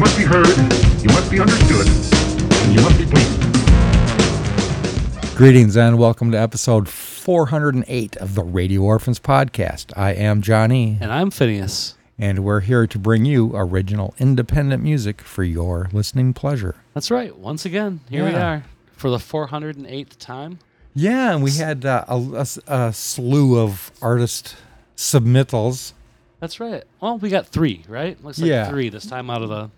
must be heard, you must be understood, and you must be pleased. Greetings and welcome to episode 408 of the Radio Orphans podcast. I am Johnny, And I'm Phineas. and we're here to bring you original independent music for your listening pleasure. That's right. Once again, here we are for the 408th time. Yeah, and we had uh, a, a s- a slew of artist submittals. That's right. Well, we got three, right? Looks like Yeah. three this time out of the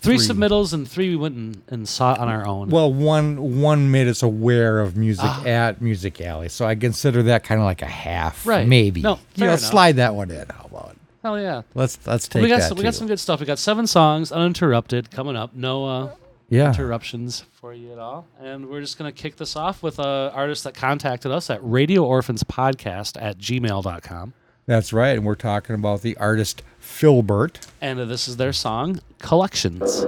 three, Three. submittals, and three we went and, and saw on our own. Well, one one made us aware of music Ah. at Music Alley, so I consider that kind of like a half, Right. Maybe. No, you fair know, enough. slide that one in. How about? Hell yeah. Let's let's take we got that. some, we got too. some good stuff. We got seven songs uninterrupted coming up. No uh, yeah. interruptions for you at all. And we're just going to kick this off with an artist that contacted us at Radio Orphans Podcast at gmail.com. That's right, and we're talking about the artist Filbert. And this is their song, Collections.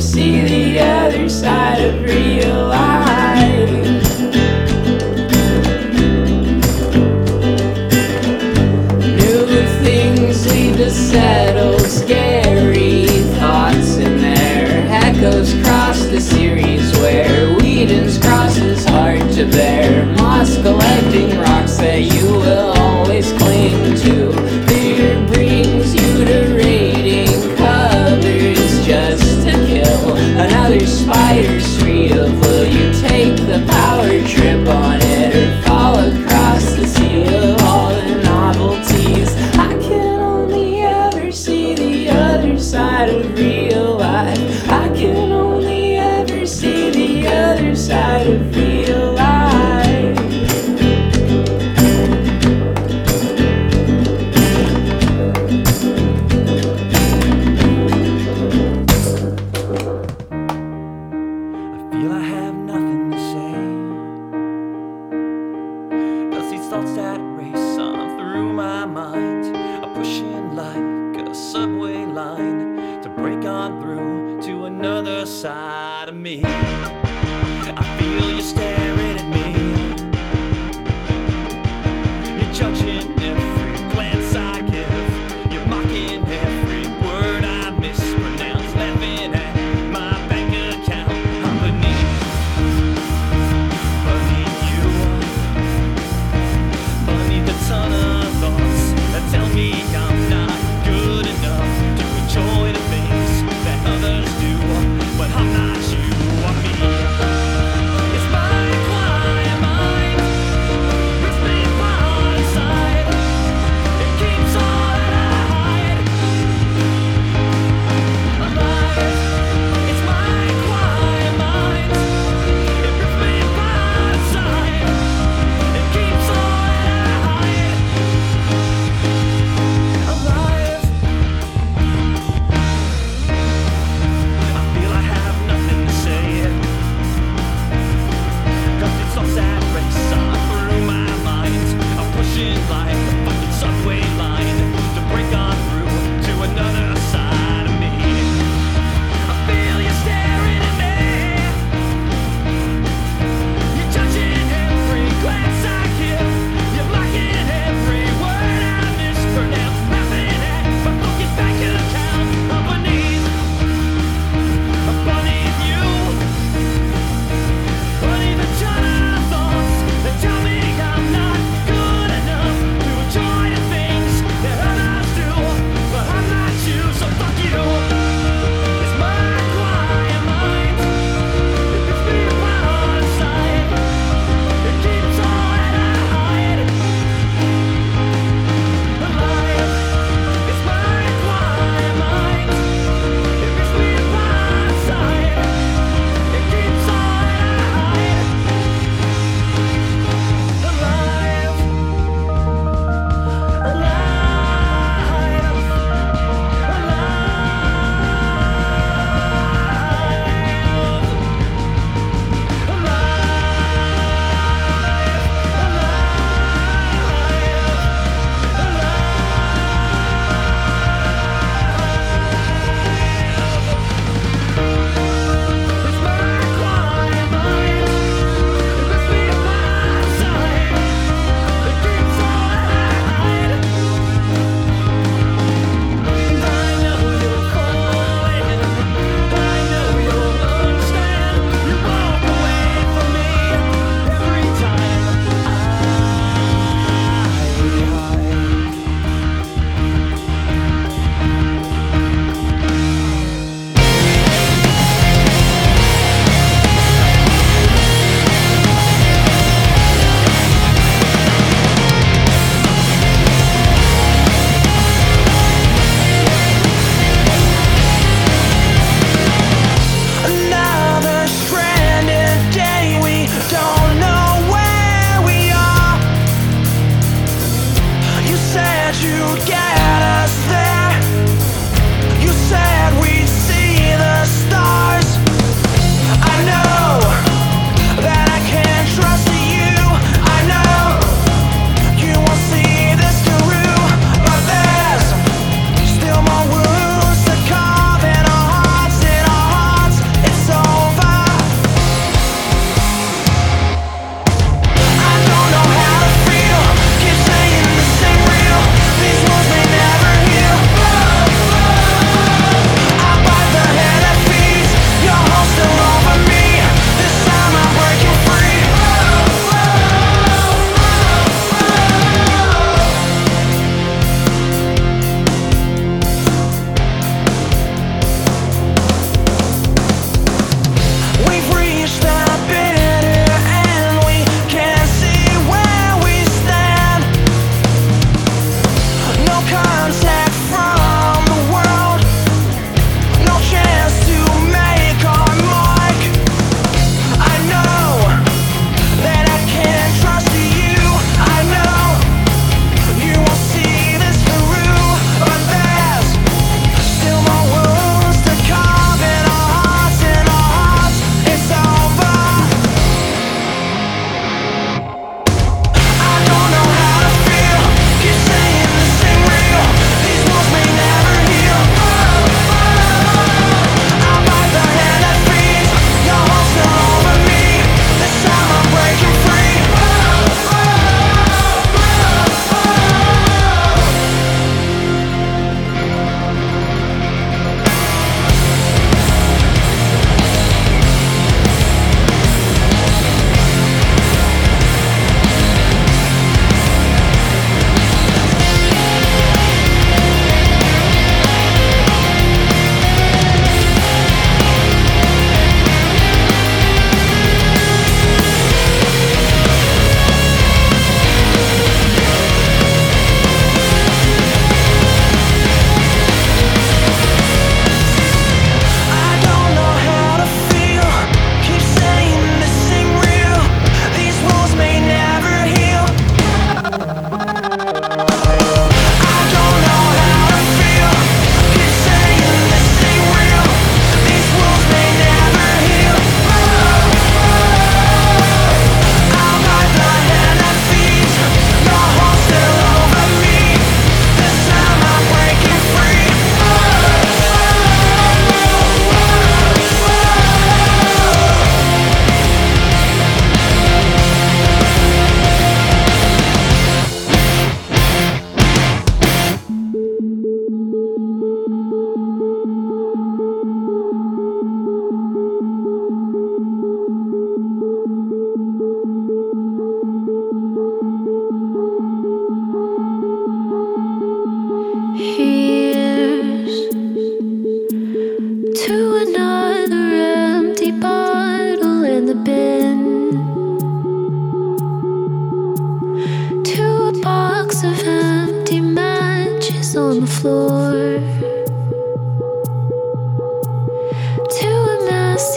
See the other side of real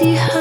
messy house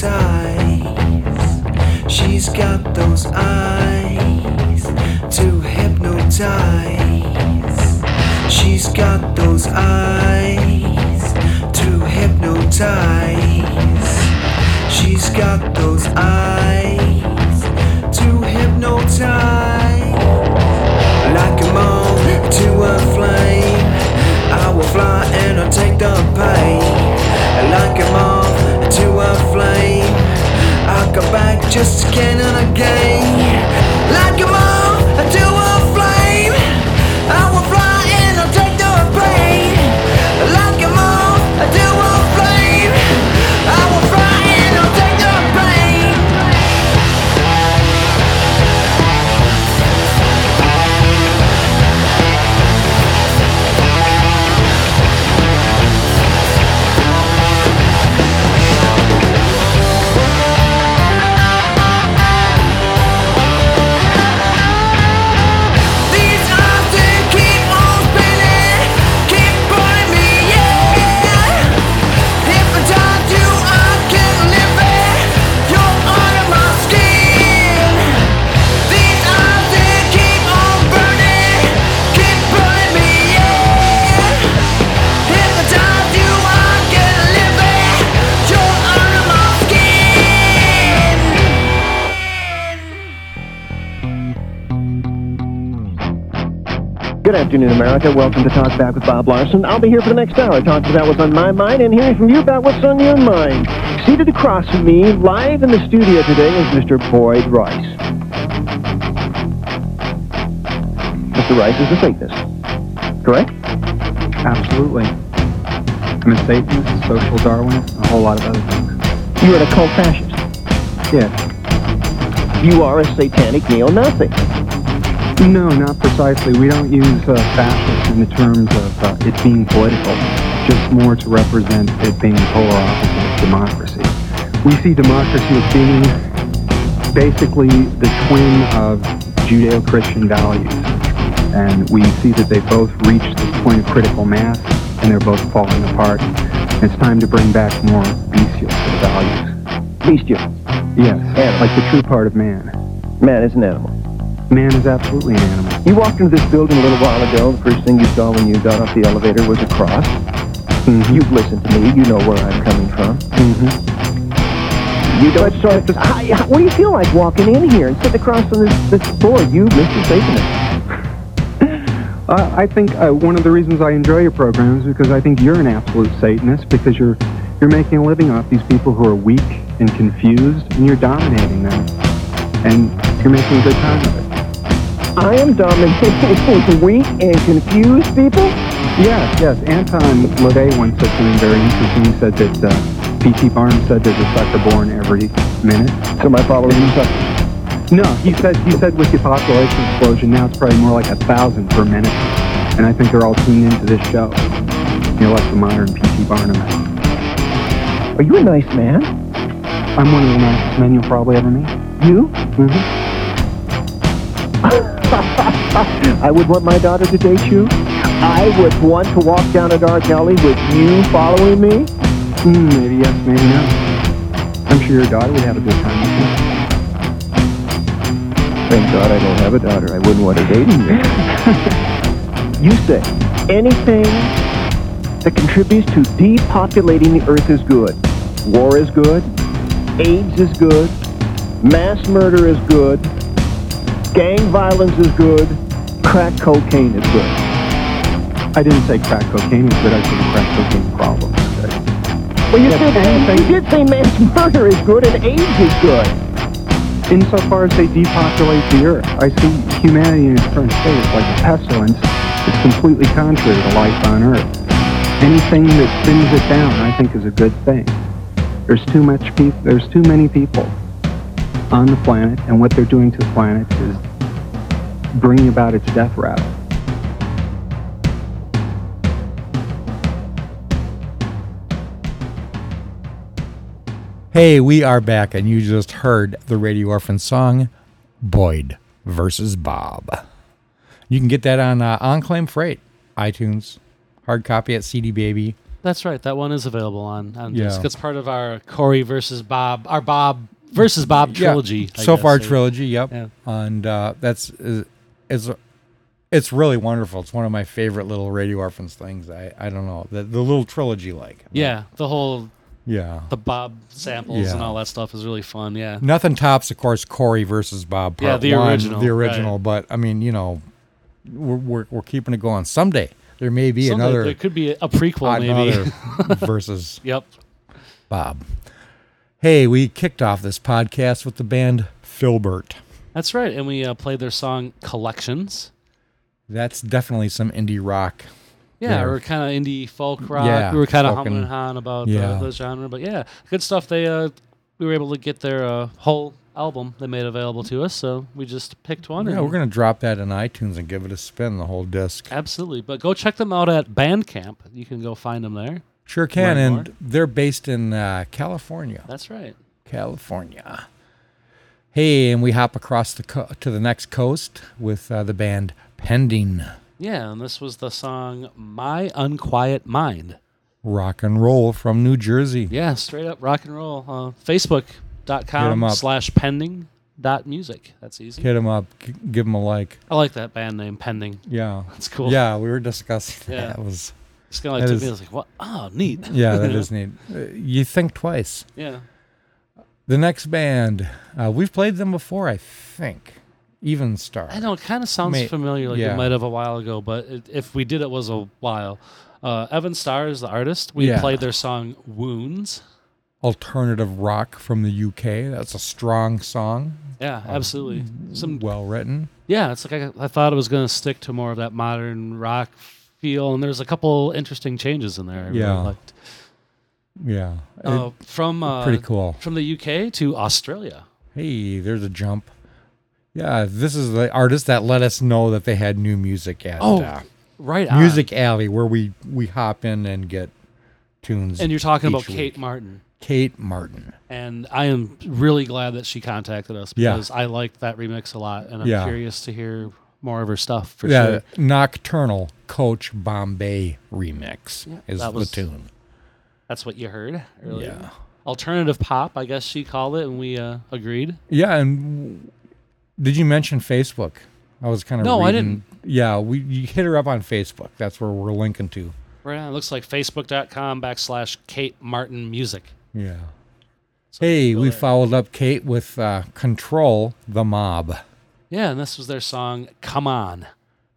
hypnotize. She's got those eyes to hypnotize. She's got those eyes to hypnotize. She's got those eyes to hypnotize. Like a moth to a flame. go back, just again and again. Good afternoon, America. Welcome to Talk Back with Bob Larson. I'll be here for the next hour talking about what's on my mind and hearing from you about what's on your mind. Seated across from me, live in the studio today, is Mr. Boyd Rice. Mr. Rice is a Satanist, correct? Absolutely. I'm a Satanist, social Darwinist, and a whole lot of other things. You're an occult fascist. Yes. You are a satanic neo-Nazi. No, not precisely. We don't use uh, fascist in the terms of uh, it being political, just more to represent it being polar opposite of democracy. We see democracy as being basically the twin of Judeo-Christian values. And we see that they both reached this point of critical mass, and they're both falling apart. It's time to bring back more bestial values. Bestial. Yes, Animal. like the true part of man. Man is an animal. Man is absolutely an animal. You walked into this building a little while ago. The first thing you saw when you got off the elevator was a cross. Mhm. You've listened to me. You know where I'm coming from. Mm-hmm. You don't. So, how, how- what do you feel like walking in here and sitting across from this, this board? You, Mr. Satanist. Uh, I think uh, one of the reasons I enjoy your program is because I think you're an absolute Satanist because you're you're making a living off these people who are weak and confused, and you're dominating them, and you're making a good time of it. I am dominating weak and confused people. Yes, yes. Anton LaVey once said something very interesting. He said that uh, P.T. Barnum said there's a sucker born every minute. So my followers are suckers. No, he said he said with the population explosion now it's probably more like a thousand per minute, and I think they're all tuned into this show. You're like the modern P.T. Barnum. Are you a nice man? I'm one of the nicest men you'll probably ever meet. You? hmm I would want my daughter to date you. I would want to walk down a dark alley with you following me. Mm, maybe yes, maybe no. I'm sure your daughter would have a good time with you. Thank God I don't have a daughter. I wouldn't want her dating me. you say anything that contributes to depopulating the earth is good. War is good. AIDS is good. Mass murder is good. Gang violence is good. Crack cocaine is good. I didn't say crack cocaine was good. I said crack cocaine problem is. Well, you, said, anything- you did say mass murder is good and AIDS is good. Insofar as they depopulate the earth, I see humanity in its current state is like a pestilence. It's completely contrary to life on earth. Anything that thins it down, I think, is a good thing. There's too much people. There's too many people on the planet, and what they're doing to the planet is bringing about its death rattle. Hey, we are back, and you just heard the Radio Orphan song, Boyd versus Bob. You can get that on uh, Enclave Freight, iTunes, hard copy at CD Baby. That's right. That one is available on on Yeah. disc. It's part of our Corey versus Bob, our Bob versus Bob trilogy. I so guess. far, So- trilogy. Yep. Yeah. And uh, that's is it's really wonderful. It's one of my favorite little Radio Orphans things. I I don't know the the little trilogy like. Yeah, the whole Yeah. the Bob samples and all that stuff is really fun. Yeah. Nothing tops, of course, Corey versus Bob. Yeah, the one, original, The original, right. but I mean, you know, we're, we're we're keeping it going. Someday there may be Someday another there could be a prequel, maybe. versus yep. Bob. Hey, we kicked off this podcast with the band Filbert. That's right, and we uh, played their song "Collections." That's definitely some indie rock. Yeah, there. or kind of indie folk rock. Yeah, we were kind of humming and- hawing about yeah. the, the genre, but yeah, good stuff. They uh, we were able to get their uh, whole album they made available to us, so we just picked one. Yeah, and we're gonna drop that in iTunes and give it a spin, the whole disc. absolutely, but go check them out at Bandcamp. You can go find them there. Sure can, Learn and more. they're based in uh, California. That's right. California. Hey, and we hop across the co- to the next coast with uh, the band Pending Yeah, and this was the song "My Unquiet Mind." Rock and Roll from New Jersey. Yeah, straight up rock and roll. Uh, Facebook.com slash pending dot music. That's easy. Hit them up, g- give them a like. I like that band name, Pending. Yeah, That's cool. Yeah, we were discussing Yeah. that. It was It's kind of like That me. is- I was like, "What? Oh, neat." yeah, that is neat. Uh, You think twice. Yeah. The next band, uh, we've played them before, I think. Evan Starr. I know it kind of sounds May- familiar, like yeah. it might have a while ago, but it, if we did, it was a while. Uh, Evan Starr is the artist. We Yeah. played their song "Wounds." Alternative rock from the UK. That's a strong song. Yeah, absolutely. Some Well written. yeah, it's like I, I thought it was going to stick to more of that modern rock feel, and there's a couple interesting changes in there. I really Yeah. liked. Yeah. Uh, It- from uh, pretty cool. From the UK to Australia. Hey, there's a jump. Yeah, this is the artist that let us know that they had new music at Oh, uh, right on. Music Alley, where we we hop in and get tunes. And you're talking about each Kate. Martin. Kate Martin. And I am really glad that she contacted us Yeah. because I liked that remix a lot, and I'm Yeah. curious to hear more of her stuff for yeah, sure. Nocturnal Coach Bombay remix Yeah, is that the was- tune. That's what you heard earlier. Yeah. Alternative pop, I guess she called it, and we uh, agreed. Yeah, and did you mention Facebook? I was kind of No, I reading- Yeah, we you hit her up on Facebook. That's where we're linking to. Right on. It looks like facebook.com backslash Kate Martin Music. Yeah. Hey, go we there. followed up Kate with uh, "Control the Mob," Yeah, and this was their song "Come On."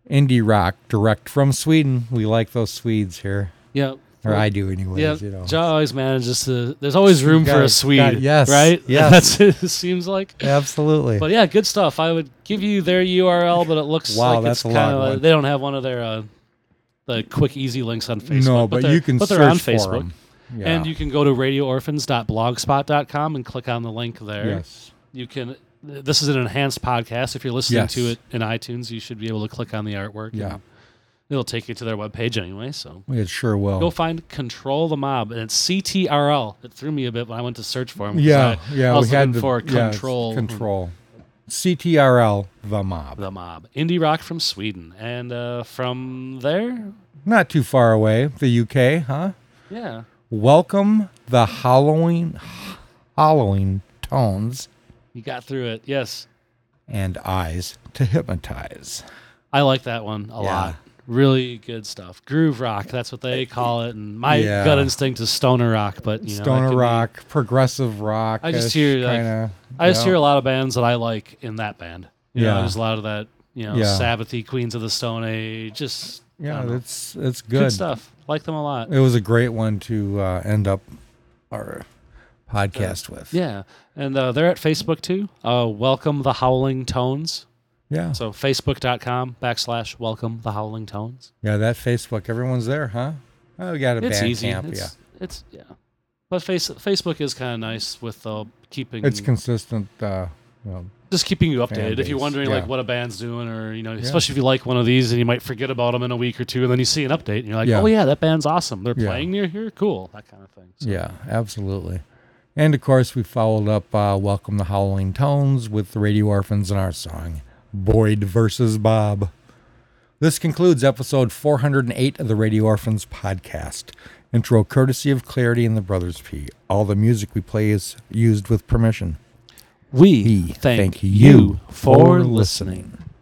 indie rock, direct from Sweden. We like those Swedes here, Yeah, or I do, anyways. Yeah, you know. Joe always manages to. There's always room for a Swede. God, yes, right. yes. that's it seems like. Absolutely. But yeah, good stuff. I would give you their URL, but it looks Wow, like that's it's kind of they don't have one of their uh, the quick easy links on Facebook. no, but, they're- you can but they're on Facebook, Yeah. And you can go to radioorphans.blogspot.com and click on the link there. yes, You can. This is an enhanced podcast. If you're listening to it in iTunes, you should be able to click on the artwork. Yeah. It'll take you to their webpage anyway. So it sure will. go find Control the Mob, and it's CTRL. It threw me a bit when I went to search for him. yeah, I, yeah. I was we had looking the, for yeah, Control. Control. CTRL, the mob. The Mob, indie rock from Sweden, and uh, from there, Not too far away. The UK, huh? yeah, Welcome the Halloween, Halloween tones you got through it. Yes, and eyes to hypnotize. I like that one a Yeah. lot. Really good stuff. Groove rock, that's what they call it. And my Yeah. gut instinct is stoner rock, but you know, Stoner could be- rock, progressive rock. I just hear, like, kinda, I just hear a lot of bands that I like in that band. You know, Yeah. there's a lot of that. You know, Yeah. Sabbathy, Queens of the Stone Age, just Yeah, it's it's good. good. stuff. Like them a lot. It was a great one to uh, end up our podcast with. Yeah, and uh, they're at Facebook too. Uh, welcome the Howling Tones. yeah, So facebook.com backslash welcome the Howling Tones. yeah. That Facebook, everyone's there, huh? Oh, we got a It's band easy. camp. it's, yeah, it's yeah. But face, Facebook is kind of nice with uh, keeping it's consistent. Uh, well, just keeping you updated. If you're wondering yeah. like what a band's doing, or you know, especially if you like one of these and you might forget about them in a week or two, and then you see an update and you're like, Yeah. oh yeah, that band's awesome. They're Yeah. playing near here, cool, that kind of thing. So, Yeah, absolutely. And of course, we followed up uh, Welcome the Howling Tones with the Radio Orphans and our song, Boyd versus Bob. This concludes episode 408 of the Radio Orphans podcast. Intro courtesy of Clarity and the Brothers P. All the music we play is used with permission. we We thank, thank you for listening.